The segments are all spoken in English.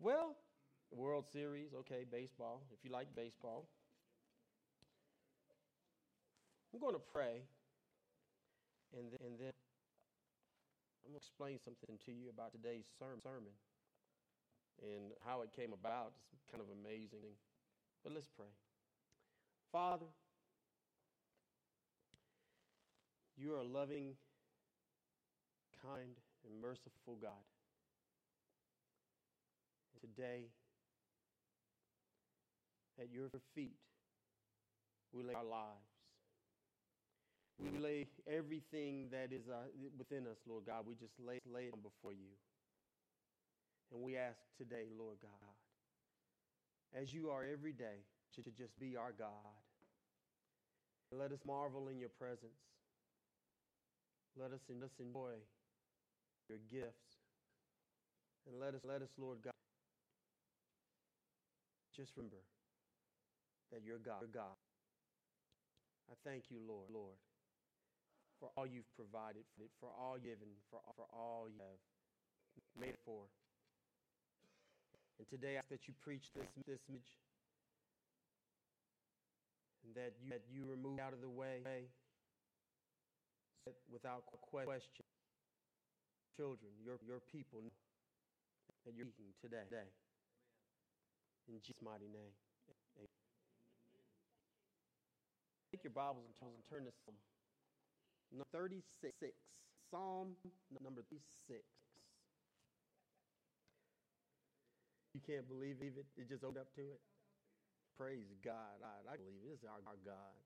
Well, World Series, okay, baseball, if you like baseball. I'm going to pray, and then, and then I'm going to explain something to you about today's sermon and how it came about. It's kind of amazing. But let's pray. Father, you are a loving, kind, and merciful God. Today, at your feet, we lay our lives. We lay everything that is uh, within us, Lord God. We just lay, lay it before you. And we ask today, Lord God, as you are every day, to just be our God. Let us marvel in your presence. Let us, let us enjoy your gifts. And let us, let us, Lord God, just remember that you're God. You're God. I thank you, Lord, Lord, for all you've provided, for, for all you've given, for, for all you have made it for. And today I ask that you preach this, this message and that you, that you remove out of the way without question children, your, your people that you're speaking today. In Jesus' mighty name. Amen. Take your Bibles and turn to Psalm 36. Psalm number 36. You can't believe it. It just opened up to it. Praise God. I, I believe it. This is our, our God.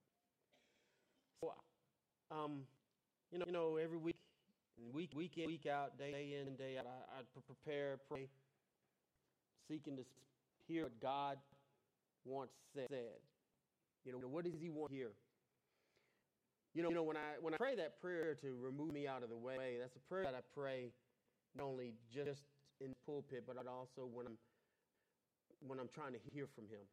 So, um, you know, you know, every week, week, week in, week out, day in day out, I, I prepare, pray, seeking to hear what God wants said. You know, what does He want here? You know, you know, when I when I pray that prayer to remove me out of the way, that's a prayer that I pray not only just in the pulpit, but also when I'm when I'm trying to hear from him.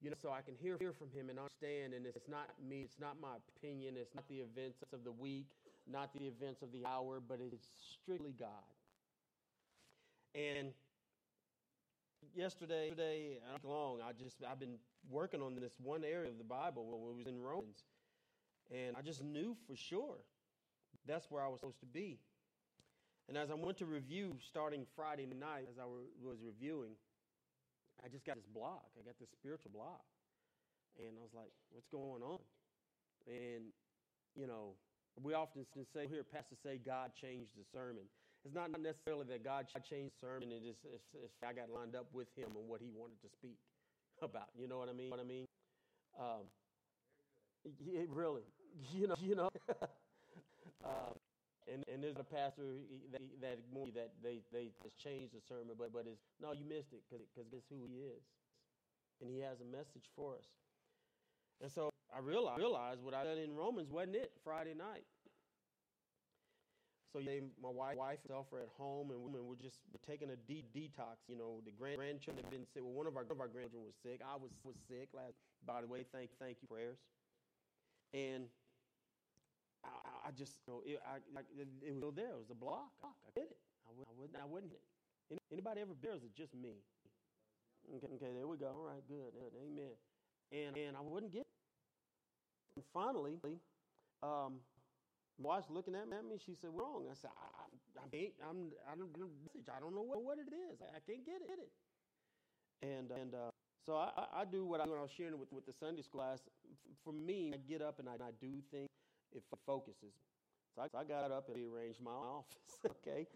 You know, so I can hear, hear from him and understand, and it's not me, it's not my opinion, it's not the events of the week, not the events of the hour, but it's strictly God. And yesterday, yesterday, long, I just I've been working on this one area of the Bible when we was in Romans, and I just knew for sure that's where I was supposed to be. And as I went to review starting Friday night, as I was reviewing, I just got this block. I got this spiritual block. And I was like, what's going on? And, you know, we often say, hear pastors say God changed the sermon. It's not necessarily that God changed the sermon. It is, it's, it's, I got lined up with him and what he wanted to speak about. You know what I mean? What I mean? Um, yeah, really, you know, you know. uh, and, and there's a pastor that that, that they they just changed the sermon, but but it's no, you missed it because it's who he is, and he has a message for us. And so I realized, realized what I done in Romans wasn't it Friday night. So my wife, wife and myself are at home, and we're just we're taking a de- detox. You know, the grand, grandchildren have been sick. Well, one of our one of our grandchildren was sick. I was was sick last. By the way, thank thank you prayers. And I, I just, you know, it, I, I, it was there. It was a block. I did it. I, would, I wouldn't. I wouldn't hit. Anybody ever bears it? Just me. Okay, okay, there we go. All right, good, good. Amen. And and I wouldn't get. It. And finally, um, wife's looking at me. She said, "What's wrong?" I said, "I, I, I I'm, I don't. I don't know what, what it is. I, I can't get it." And and uh, so I, I do what I do when I was sharing with with the Sunday school class. For me, I get up and I, I do things it focuses. So I, so I got up and rearranged my office. okay,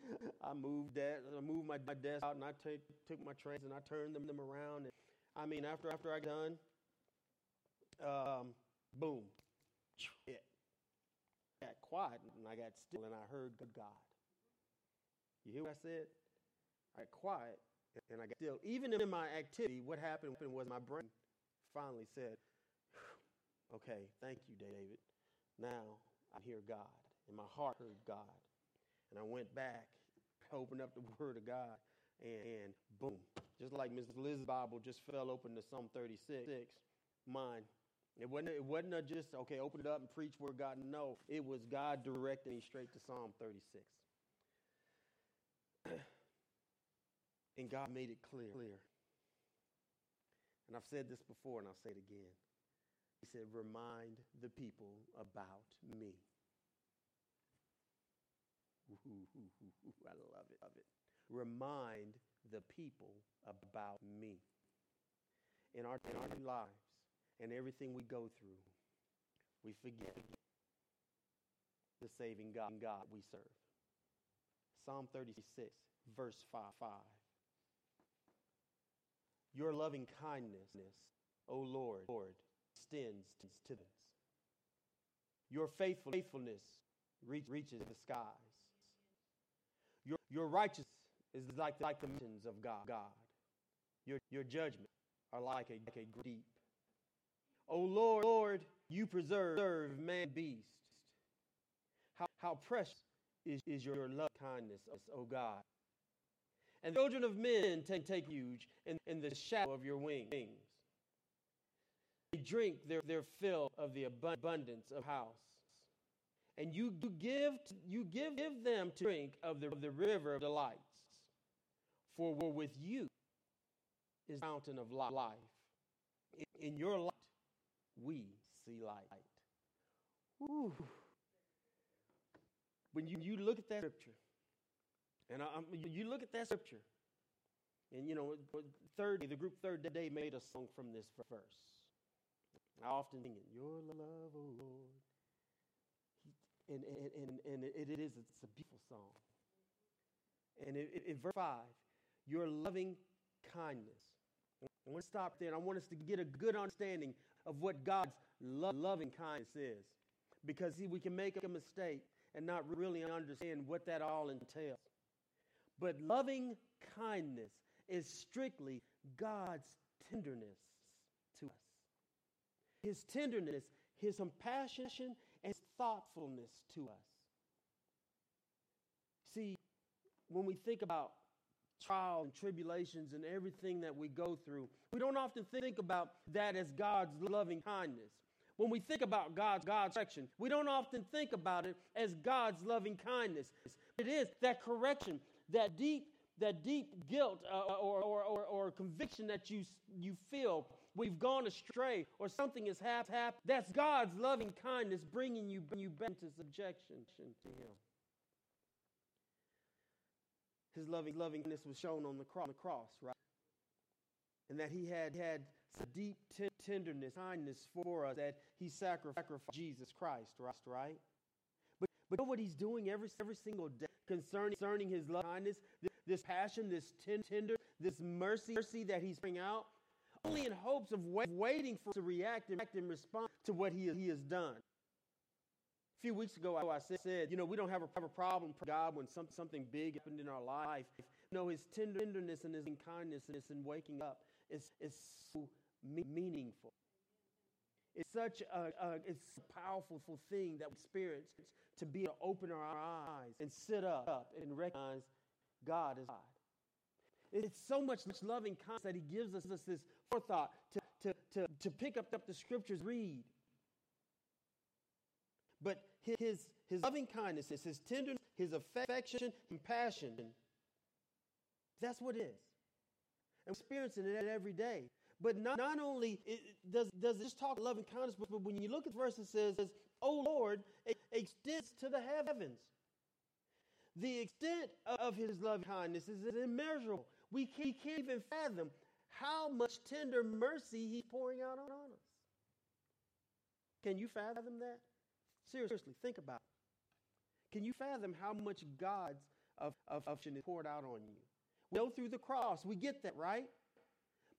I moved that, I moved my, my desk out, and I take, took my trays and I turned them, them around. And I mean, after after I done, um, boom, it got quiet, and I got still, and I heard God. You hear what I said? I got quiet, and I got still. Even in my activity, what happened was my brain finally said, "Okay, thank you, David." Now I hear God, and my heart heard God. And I went back, opened up the Word of God, and, and boom, just like Mrs. Liz's Bible just fell open to Psalm 36, mine. It wasn't, it wasn't just, okay, open it up and preach where God. No, it was God directing me straight to Psalm 36. And God made it clear. clear. And I've said this before and I'll say it again. He said, Remind the people about me. I love it, love it. Remind the people about me. In our, in our lives and everything we go through, we forget the saving God, God we serve. Psalm 36, verse 5. 5. Your loving kindness, O Lord, Lord, extends to this. Your faithful, faithfulness reach, reaches the skies. Your, your righteousness is like, like the mountains of God. God. Your, your judgment are like a, like a deep. O Lord, Lord, you preserve man beast. How, how precious is, is your love kindness, O God. And the children of men take, take huge in, in the shadow of your wings. They drink their, their fill of the abundance of house. And you give, you give, them to drink of the, of the river of delights. For with you is the fountain of life. In your light, we see light. When you, you look at that scripture, and I, you look at that scripture, and you know, third the group Third Day made a song from this verse. I often sing it, Your love, oh Lord. And, and, and, and it, is, it's a beautiful song. And in verse 5, your loving kindness. I want to stop there I want us to get a good understanding of what God's lo- loving kindness is. Because see, we can make a mistake and not really understand what that all entails. But loving kindness is strictly God's tenderness to us. His tenderness, his compassion, and his thoughtfulness to us. See, when we think about trials and tribulations and everything that we go through, we don't often think about that as God's loving kindness. When we think about God's God's correction, we don't often think about it as God's loving kindness. It is that correction, that deep, that deep guilt uh, or, or, or, or, conviction that you, you feel we've gone astray or something has happened. That's God's loving kindness bringing you, you back into subjection to Him. His loving lovingness was shown on the cross, the cross, right? And that He had had deep t- tenderness, kindness for us, that He sacrificed Jesus Christ, right? But, but you know what He's doing every, every single day concerning, concerning His love, kindness, this, this passion, this tender, this mercy, mercy that He's bringing out? only in hopes of waiting for to react and, and respond to what he, he has done. Few weeks ago, I said, you know, we don't have a, have a problem for God when some, something big happened in our life. You know, his tenderness and his kindness and waking up is, is so meaningful. It's such a, a, it's a powerful thing that we experience to be able to open our eyes and sit up and recognize God is God. It's so much loving kindness that he gives us this forethought to, to, to, to pick up the scriptures, read. But his, his loving kindness, his tenderness, his affection, compassion, that's what it is. And we're experiencing it every day. But not, not only it, does, does just talk loving kindness, but when you look at the verse, it says, Oh Lord, it extends to the heavens. The extent of his loving kindness is immeasurable. We can't, can't even fathom how much tender mercy he's pouring out on us. Can you fathom that? Seriously, think about it. Can you fathom how much God's of, of, of is poured out on you? We go through the cross. We get that, right?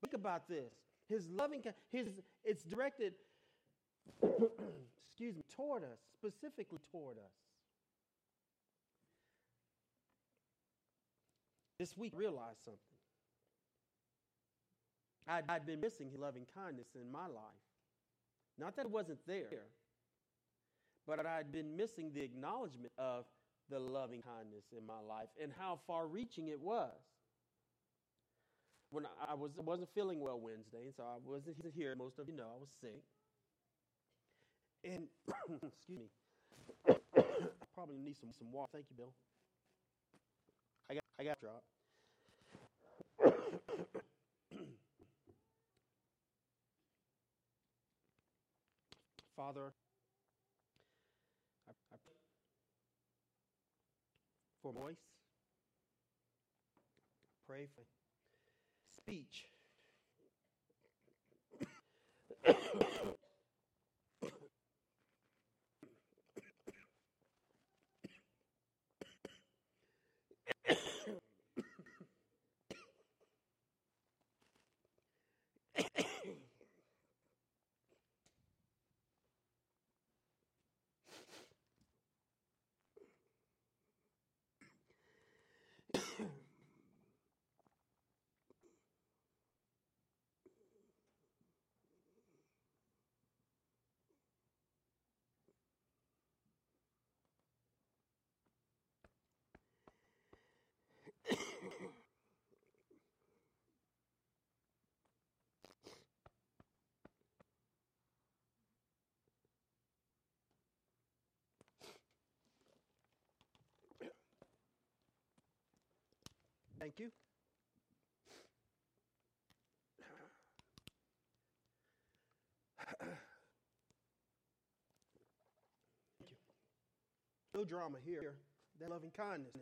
Think about this. His loving, his, it's directed, excuse me, toward us, specifically toward us. This week, I realized something. I'd, I'd been missing his loving kindness in my life. Not that it wasn't there, but I'd been missing the acknowledgement of the loving kindness in my life and how far reaching it was. When I was, wasn't feeling well Wednesday, and so I wasn't here. Most of you know I was sick. And, excuse me, I probably need some, some water. Thank you, Bill. I got, I got dropped. Father, for voice, pray for speech. Thank you. Thank you. No drama here. That loving kindness.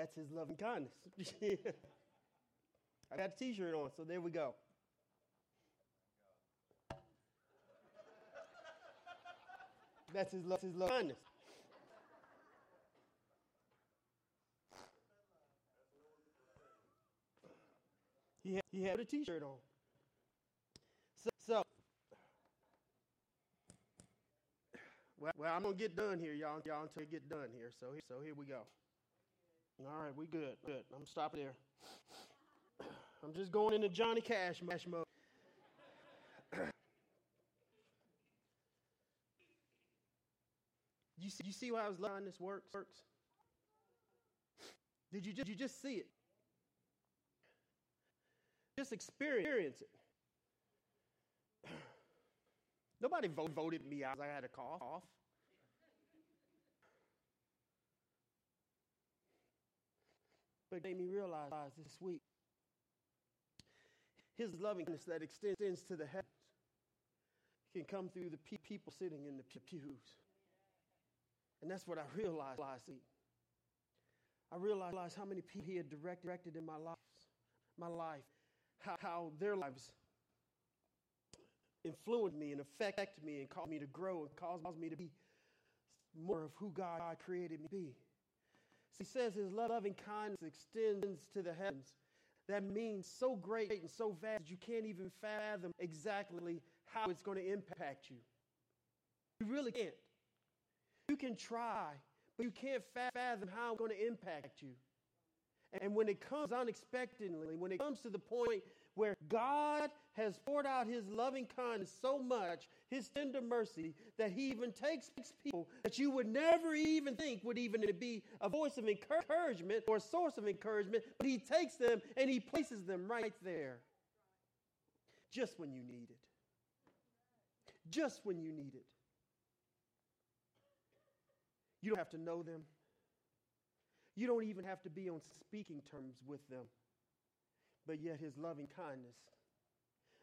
That's his loving kindness. I got a t shirt on, so there we go. That's his, love, his love kindness. He had, he had a t shirt on. So, so well, well, I'm to get done here, y'all, y'all, until I get done here. So, so here we go. All right, we good. Good. I'm stopping there. I'm just going into Johnny Cash mode. you see, you see why I was his this works? Works. Did you just, you just see it? Just experience it. Nobody voted me out. I had a cough. But it made me realize this week his lovingness that extends to the heavens can come through the people sitting in the pews. And that's what I realized. Last week. I realized how many people he had directed in my life, my life, how, how their lives influenced me and affected me and caused me to grow and caused me to be more of who God created me to be. He says his love, loving kindness extends to the heavens. That means so great and so vast that you can't even fathom exactly how it's going to impact you. You really can't. You can try, but you can't fathom how it's going to impact you. And when it comes unexpectedly, when it comes to the point where God has poured out his loving kindness so much, his tender mercy, that he even takes people that you would never even think would even be a voice of encouragement or a source of encouragement, but he takes them and he places them right there just when you need it. Just when you need it. You don't have to know them. You don't even have to be on speaking terms with them but yet his loving kindness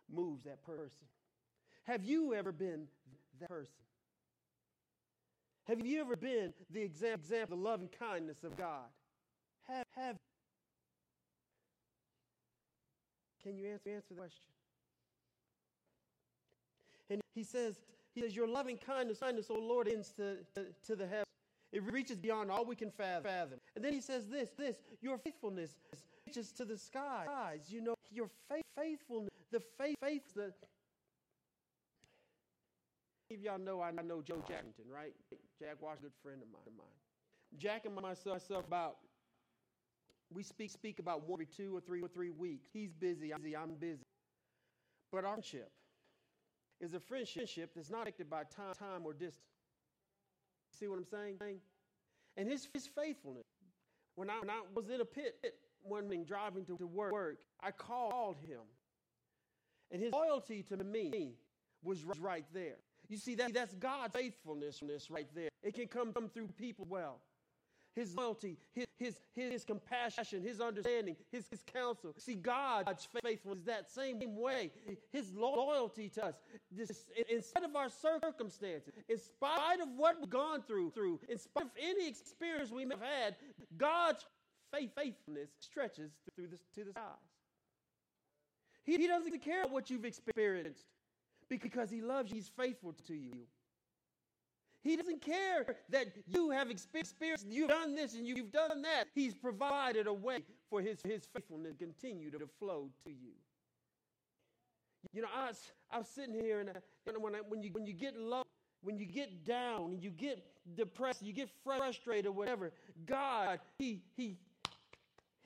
moves that person. Have you ever been that person? Have you ever been the example, example the loving kindness of God? Have, have. Can you answer, answer the question? And he says, he says, Your loving kindness, kindness, O Lord, ends to, to, to the heavens. It reaches beyond all we can fathom. And then he says this, this, your faithfulness reaches to the skies. You know, your faith, faithfulness, the faith, faith, the. If y'all know, I know Joe Jackington, right? Jack was a good friend of mine. Jack and myself about we speak speak about one every two or three or three weeks. He's busy, I'm busy. But our friendship is a friendship that's not affected by time, time or distance. See what I'm saying? And his, his faithfulness When I, when I was in a pit one morning driving to, to work, I called him. And his loyalty to me was right there. You see, that, that's God's faithfulness right there. It can come, through people well his loyalty, his, his, his compassion, his understanding, his, his counsel. See, God's faithfulness is that same way. His loyalty to us, this, in spite of our circumstances, in spite of what we've gone through, through, in spite of any experience we may have had, God's faith, faithfulness stretches through to the skies. He, he doesn't care what you've experienced because he loves you. He's faithful to you. He doesn't care that you have experienced, you've done this and you've done that. He's provided a way for his, his faithfulness to continue to flow to you. You know, I I was sitting here and, you know, when, I, when, you, when you get low, when you get down and you get depressed, you get frustrated, whatever, God, He, He,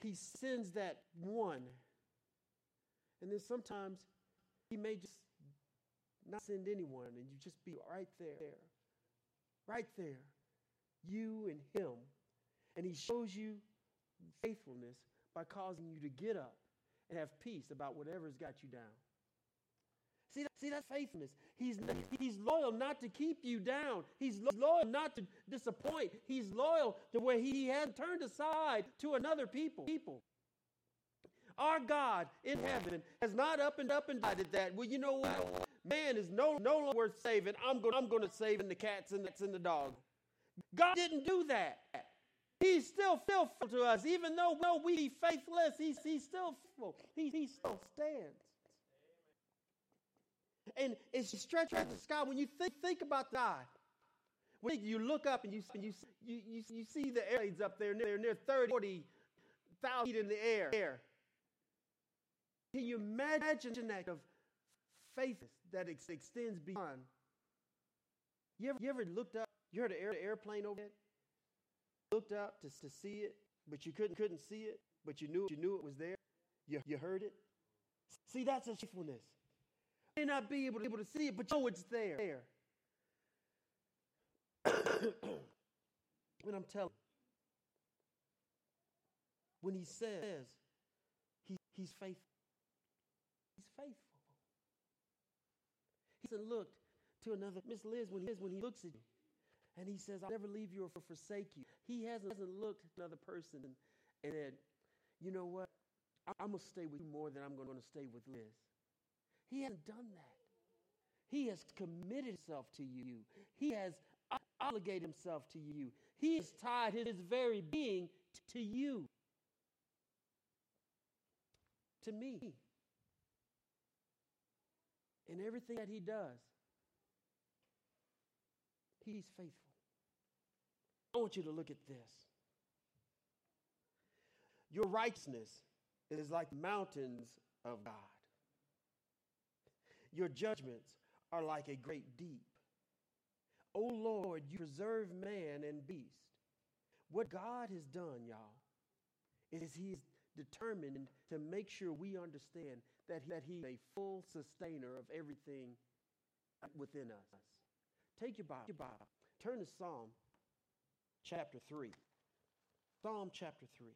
He sends that one. And then sometimes He may just not send anyone and you just be right there there, right there, you and Him. And He shows you faithfulness by causing you to get up and have peace about whatever's got you down. See, see that faithfulness. He's, he's loyal not to keep you down. He's loyal not to disappoint. He's loyal to where he had turned aside to another people. people. Our God in heaven has not up and up and divided that. Well, you know what? Man is no, no longer worth saving. I'm going I'm going to save in the cats and that's in the dog. God didn't do that. He's still faithful to us. Even though well, we be faithless, he's, he's still faithful. He, he still stands. And it's stretched at the sky. When you think, think about God, when you look up and you, you, you, you, you see the airplanes up there, they're near 30, 40,000 feet in the air. Can you imagine that of faith that ex- extends beyond? You ever, you ever looked up, you heard an air, airplane overhead? Looked up to, to see it, but you couldn't, couldn't see it, but you knew, you knew it was there. You, you heard it. See, that's a faithfulness. You may not be able to, able to see it, but you know it's there. when I'm telling when he says he, he's faithful. He's faithful. He looked to another. Miss Liz, when he, when he looks at you and he says, I'll never leave you or forsake you, he hasn't, hasn't looked at another person and, and said, You know what? I'm going to stay with you more than I'm going to stay with Liz. He hasn't done that. He has committed himself to you. He has obligated himself to you. He has tied his very being to you, to me in everything that he does. He's faithful. I want you to look at this. Your righteousness is like mountains of God. Your judgments are like a great deep. O Lord, you preserve man and beast. What God has done, y'all, is He's determined to make sure we understand that, he, that He's a full sustainer of everything within us. Take your Bible, your Bible. Turn to Psalm chapter 3. Psalm chapter 3.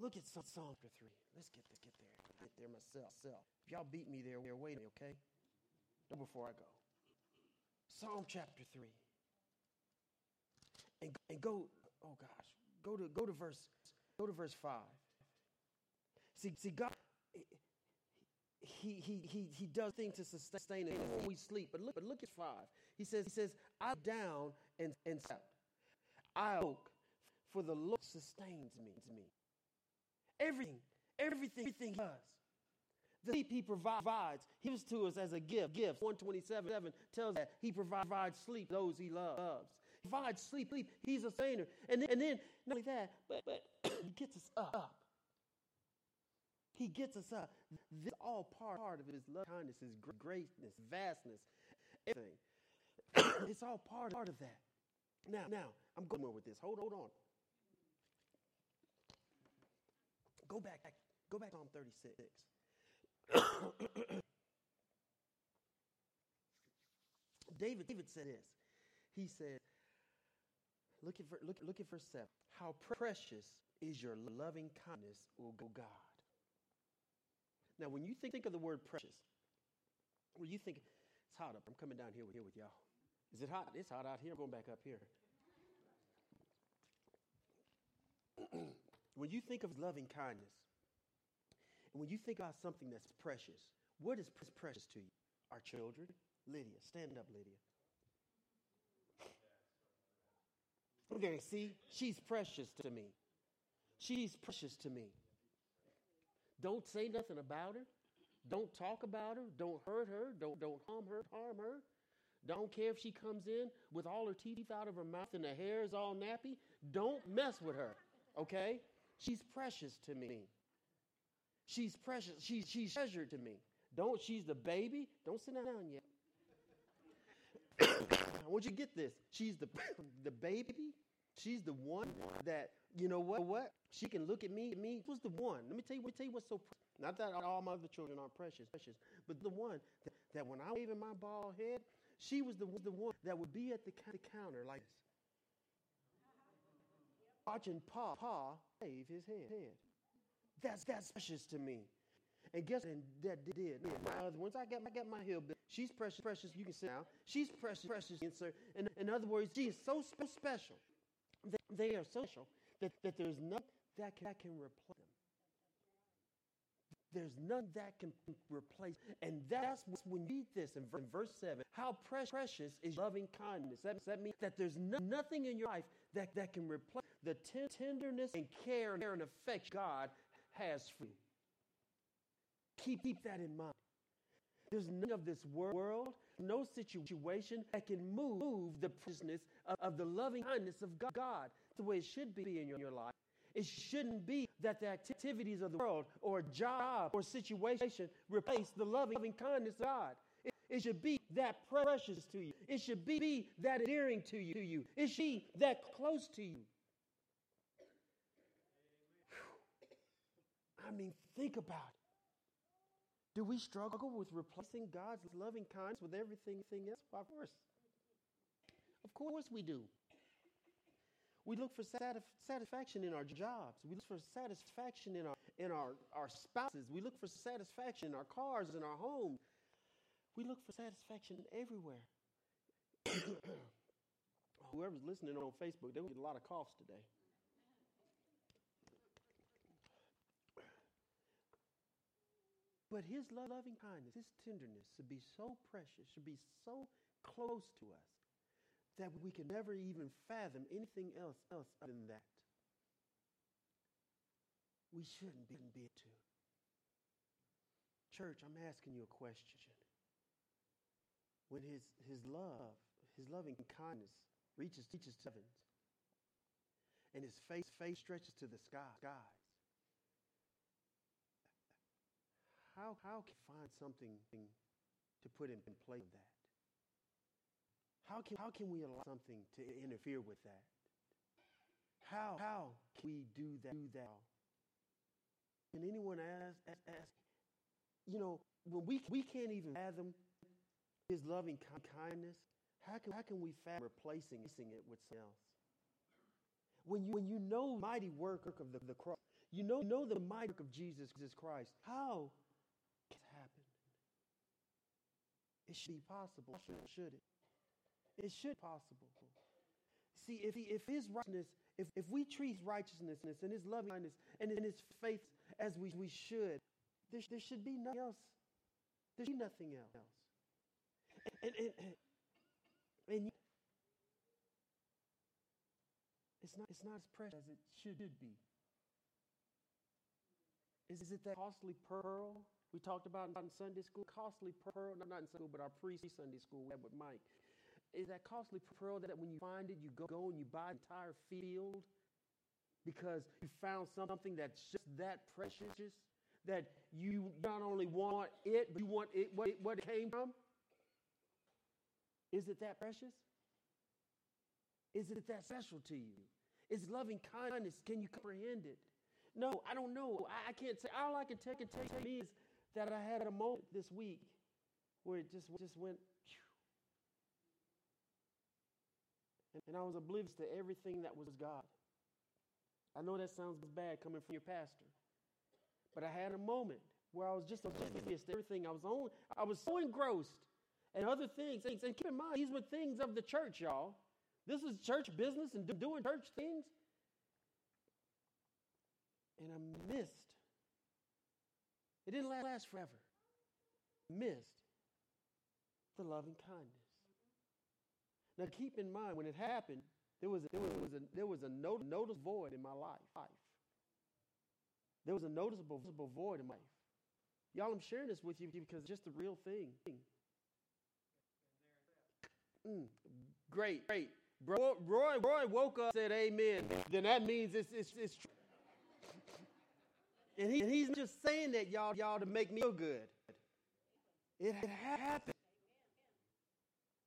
Look at Psalm chapter 3. Let's get, let's get there. Get there myself. If y'all beat me there, wait, okay? No, before I go. Psalm chapter 3. And, and go, oh gosh, go to go to verse Go to verse 5. See, see God, he, he, he, he does things to sustain us when we sleep. But look, but look at 5. He says, he says, I down and, and slept. I awoke, for the Lord sustains me. Everything, everything, everything he does. The sleep he provides, he gives to us as a gift. Gift 127 tells that he provides sleep those he loves. He provides sleep, sleep. He's a sustainer. And then, and then not only that, but, but he gets us up. He gets us up. This is all part, part of his love, kindness, his greatness, vastness, everything. it's all part, part of that. Now, now, I'm going with this. Hold, hold on. Go back, go back on 36. David, David said this. He said, look at, look, look at verse 7. How precious is your loving kindness, O God. Now, when you think, think of the word precious, when you think, it's hot up. I'm coming down here with, here with y'all. Is it hot? It's hot out here. I'm going back up here. when you think of loving kindness, and when you think about something that's precious, what is precious to you? Our children? Lydia, stand up, Lydia. Okay, see, she's precious to me. She's precious to me. Don't say nothing about her. Don't talk about her. Don't hurt her. Don't don't harm her. Harm her. Don't care if she comes in with all her teeth out of her mouth and her hair is all nappy. Don't mess with her. Okay? She's precious to me. She's precious. She's she's treasured to me. Don't she's the baby. Don't sit down yet. I want you to get this. She's the the baby. She's the one that you know what what she can look at me. At Me was the one. Let me tell you. Let me tell you what's so. Not that all my other children aren't precious, precious, but the one that, that when I waving my bald head, she was the the one that would be at the, the counter like this, watching Pa Pa wave his head. head. That's, that's precious to me. And guess what And that did? My other ones, I got, I got my hill. She's precious, precious. You can sit now. She's precious, precious. Insert. In, in other words, she is so special. They, they are so special that, that there's nothing that can, that can replace them. There's none that can replace. And that's when you read this in verse 7. How precious is loving kindness. That, that means that there's no, nothing in your life that, that can replace the tenderness and care and affection God has for you. Keep, keep that in mind. There's none of this world, no situation that can move the preciousness of, of the loving kindness of God the way it should be in your, your life. It shouldn't be that the activities of the world or job or situation replace the loving, kindness of God. It, it should be that precious to you. It should be, be that endearing to you, to you. It should be that close to you. I mean, think about it. Do we struggle with replacing God's loving kindness with everything else? Of course. Of course we do. We look for satisfaction in our jobs. We look for satisfaction in our, in our, our spouses. We look for satisfaction in our cars, in our homes. We look for satisfaction everywhere. Whoever's listening on Facebook, they will get a lot of coughs today. But his loving kindness, his tenderness should be so precious, should be so close to us that we can never even fathom anything else, else other than that. We shouldn't be, be too. Church, I'm asking you a question. When his, his love, his loving kindness reaches, reaches to heavens, and his face, face stretches to the sky, skies, how, how can find something to put in, place of that? How can, how can we allow something to interfere with that? How, how can we do that? Do that? Can anyone ask, ask, ask? You know, when we, we can't even fathom his loving kindness, how can, how can we fathom replacing it with something else? When you, when you know the mighty work of the, the cross, you know, you know the mighty work of Jesus Christ, how can it happen? It should be possible, should it? It should be possible. See, if, he, if his righteousness, if, if we treat righteousness and his loving kindness and, and his faith as we, we should, there, there should be nothing else. There should be nothing else. And, and, and, and it's, not, it's not as precious as it should be. Is, is it that costly pearl we talked about in Sunday school? Costly pearl, not in Sunday school, but our pre-Sunday school we had with Mike is that costly pearl that when you find it, you go, and you buy entire field because you found something that's just that precious that you not only want it, but you want it what, it what it came from? Is it that precious? Is it that special to you? Is loving kindness, can you comprehend it? No, I don't know. I, I can't say. All I can take and tell me is that I had a moment this week where it just, just went And I was oblivious to everything that was God. I know that sounds bad coming from your pastor, but I had a moment where I was just oblivious to everything. I was on, I was so engrossed and other things. And keep in mind, these were things of the church, y'all. This is church business and doing church things. And I missed. It didn't last forever. Missed the loving kindness. Now keep in mind when it happened, there was a, there was a, there was a noticeable void in my life. There was a noticeable void in my life. Y'all, I'm sharing this with you because it's just the real thing. Mm, great, great. Bro, Roy, Roy woke up said amen. Then that means it's, it's, it's true. And, he, and he's just saying that, y'all, y'all, to make me feel good. It happened.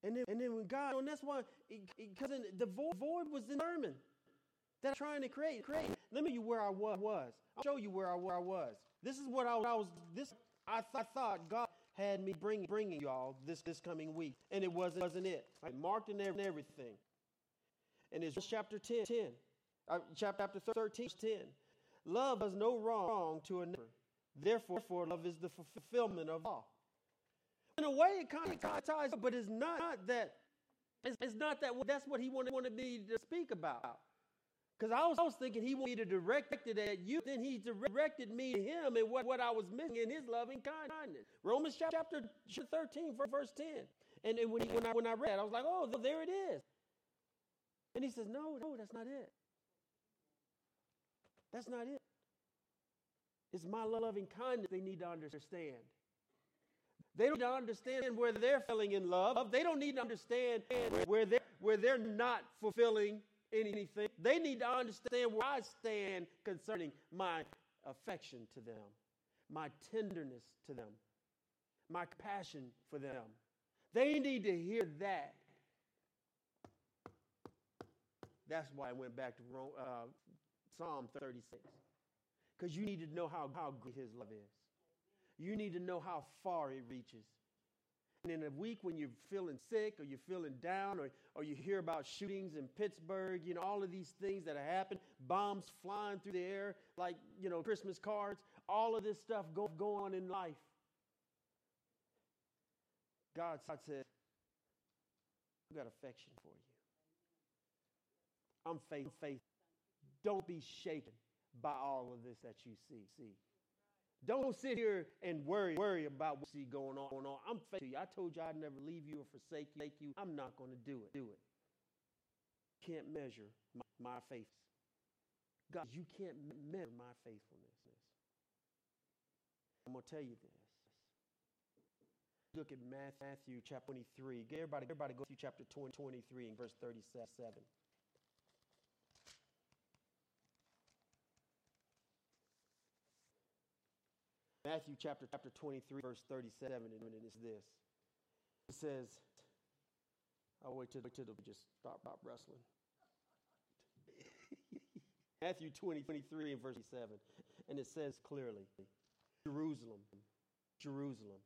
And then, and then when God, and that's why, because the void void was the sermon that I'm trying to create. create. Let me you where I was. I'll show you where I, where I was. This is what I, I was. This I, th- I thought God had me bring, bringing y'all this this coming week, and it wasn't wasn't it. I marked in everything. And it's chapter 10, 10 uh, chapter 13, 10. Love does no wrong to another. Therefore, therefore, love is the fulfillment of all. In a way, it kind of ties, but it's not that. It's, it's not that. That's what he wanted, wanted me to speak about. Because I was, I was thinking he wanted me to direct it at you. Then he directed me to him and what, what I was missing in his loving kindness. Romans chapter 13, verse 10. And, and when, he, when, I, when I read, I was like, oh, there it is. And he says, no, no, that's not it. That's not it. It's my loving kindness they need to understand. They don't need to understand where they're failing in love. They don't need to understand where they're, where they're not fulfilling anything. They need to understand where I stand concerning my affection to them, my tenderness to them, my compassion for them. They need to hear that. That's why I went back to uh, Psalm 36. Because you need to know how, how great his love is. You need to know how far it reaches. And in a week when you're feeling sick or you're feeling down or, or you hear about shootings in Pittsburgh, you know, all of these things that have happened, bombs flying through the air like, you know, Christmas cards, all of this stuff go, go on in life. God said, I've got affection for you. I'm faith, faith. Don't be shaken by all of this that you see. See. Don't sit here and worry, worry about what you see going on. Going on. I'm faithful to you. I told you I'd never leave you or forsake you. I'm not going to do it. Do it. Can't measure my, my faith. God, you can't measure my faithfulness. I'm going to tell you this. Look at Matthew chapter 23. Everybody, everybody go to chapter 20, 23 and verse 37. Matthew chapter, chapter 23, verse 37, and it's this. It says, I'll wait till, till just stop, stop wrestling. Matthew 20, 23 and verse 7. And it says clearly, Jerusalem, Jerusalem,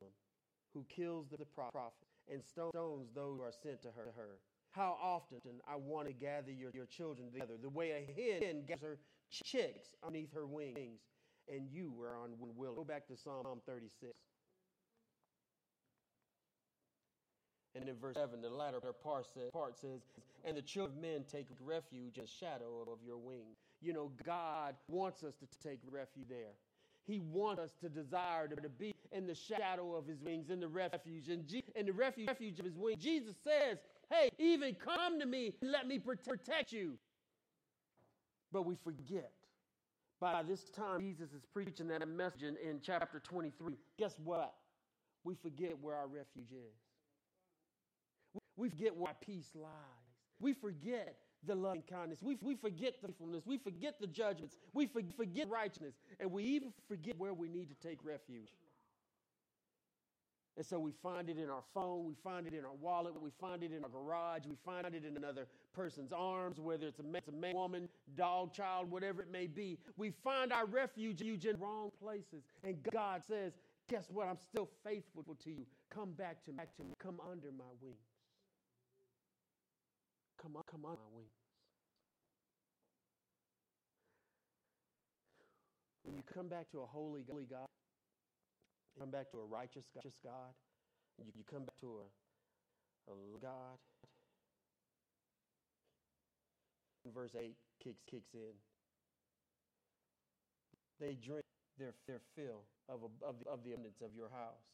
who kills the prophet and stones those who are sent to her. How often I want to gather your, your children together, the way a hen gathers her chicks underneath her wings and you were unwilling. Go back to Psalm 36. And in verse 7, the latter part says, part says, And the children of men take refuge in the shadow of your wing. You know, God wants us to take refuge there. He wants us to desire to, be in the shadow of his wings, in the refuge, in, G- in the refuge, refuge of his wings. Jesus says, Hey, even come to me, and let me protect you. But we forget by this time, Jesus is preaching that message in, in chapter 23. Guess what? We forget where our refuge is. We forget where our peace lies. We forget the loving kindness. We, we forget the faithfulness. We forget the judgments. We forget righteousness. And we even forget where we need to take refuge. And so we find it in our phone, we find it in our wallet, we find it in our garage, we find it in another person's arms, whether it's a man, it's a man woman, dog, child, whatever it may be. We find our refuge in wrong places. And God says, Guess what? I'm still faithful to you. Come back to me, back to me. Come under my wings. come on, come on, my wings. When you come back to a holy, holy God, come back to a righteous, God, you, you come back to a, a God. Verse 8 kicks, kicks in. They drink their, their fill of, a, of, the, of the abundance of your house.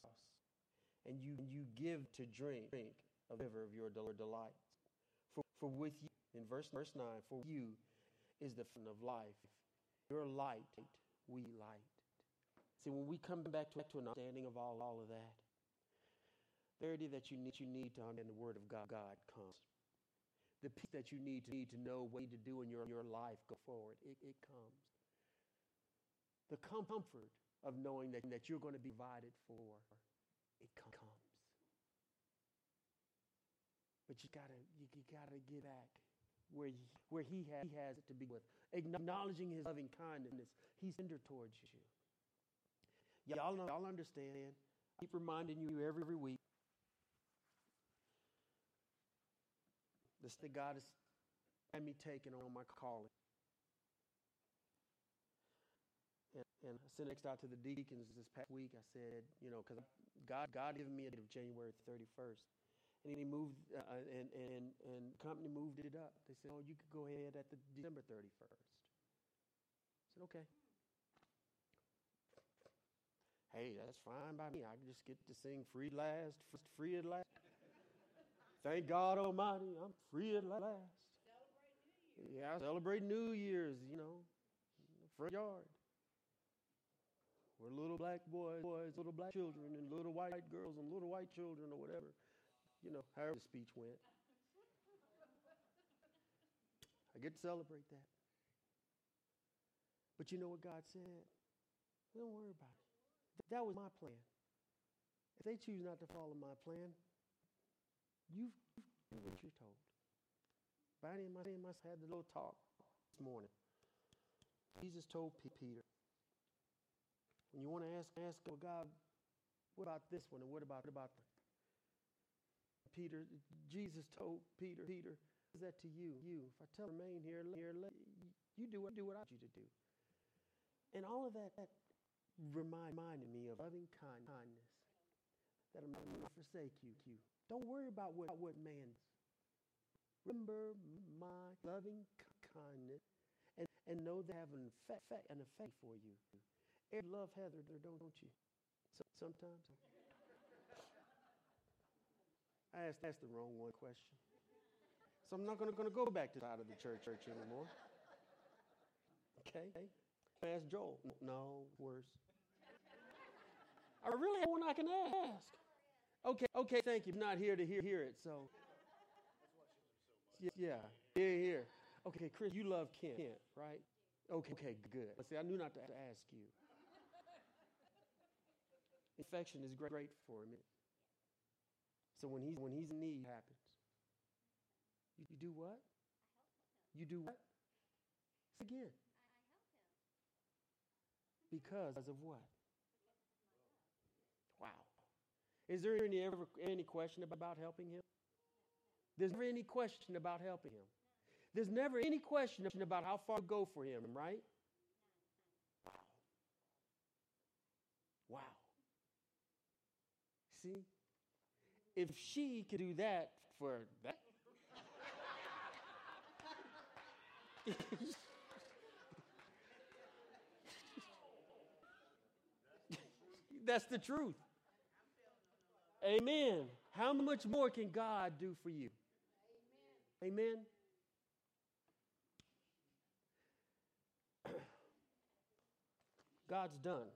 And you, you give to drink, drink of the river of your delight. For, for with you, in verse, verse 9, for you is the fountain of life. Your light, we light. See, when we come back to, to an understanding of all, all of that, the clarity that you need, you need to understand the Word of God, God comes. The peace that you need to, need to know what you need to do in your, your life go forward, it, it comes. The comfort of knowing that, that you're going to be provided for, it comes. But you gotta you, you gotta get back where he, where he he has it to be with, acknowledging his loving kindness. He's tender towards you. Y'all know, y'all understand. I keep reminding you every, every week. This that God has had me taking on my calling. And, and I sent next out to the deacons this past week. I said, you know, because God God given me a date of January 31st and he moved uh, and, and and company moved it up they said oh you could go ahead at the december 31st i said okay hey that's fine by me i just get to sing free at last free at last thank god almighty i'm free at last yeah I celebrate new year's you know front yard we're little black boys, boys, little black children, and little white girls, and little white children, or whatever you know, however the speech went. I get to celebrate that. But you know what God said? Don't worry about it. That was my plan. If they choose not to follow my plan, you've do what you're told. Bonnie and myself had the little talk this morning. Jesus told Peter, when you want to ask, ask well, God, what about this one and what about, what about the Peter, Jesus told Peter, Peter, is that to you? You. If I tell remain here, here, you do what, do what I want you to do. And all of that, that reminded me of loving kindness. That I'm not forsake you. you. Don't worry about what, what man Remember my loving kindness and, and know they have an effect, an effect for you. You love Heather, don't, don't you? So, sometimes. I asked, asked the wrong one question. So I'm not going to go back to the side of the church, church anymore. Okay? I asked Joel. No, worse. I really have one I can ask. Okay, okay, thank you. Not here to hear, hear it, so. Yeah, yeah, here. Okay, Chris, you love Kent, Kent, right? Okay, okay, good. See, I knew not to ask you. Infection is great, great for him. So when he's when he's in need happens. You, you do what? You do what? Again. Because of what? Wow. Is there any ever any question about helping him? There's never any question about helping him. There's never any question about how far to go for him, right? Wow. Wow. See? if she could do that for that. That's the truth. Amen. How much more can God do for you? Amen. God's done.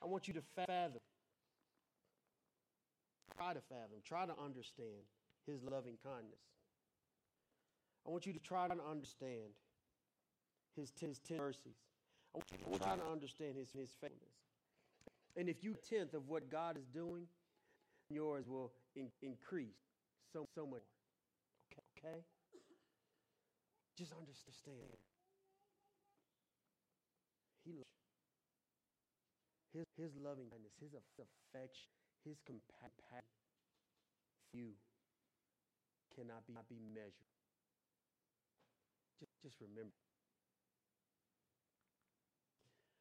I want you to fathom Try to fathom, try to understand his loving kindness. I want you to try to understand his, his ten mercies. Want you to understand his, his faithfulness. And if you tenth of what God is doing, yours will in, increase so, so much more. Okay? okay? Just understand. He his, his loving kindness, his affection, his compassion for you cannot be, not be measured. Just, just remember,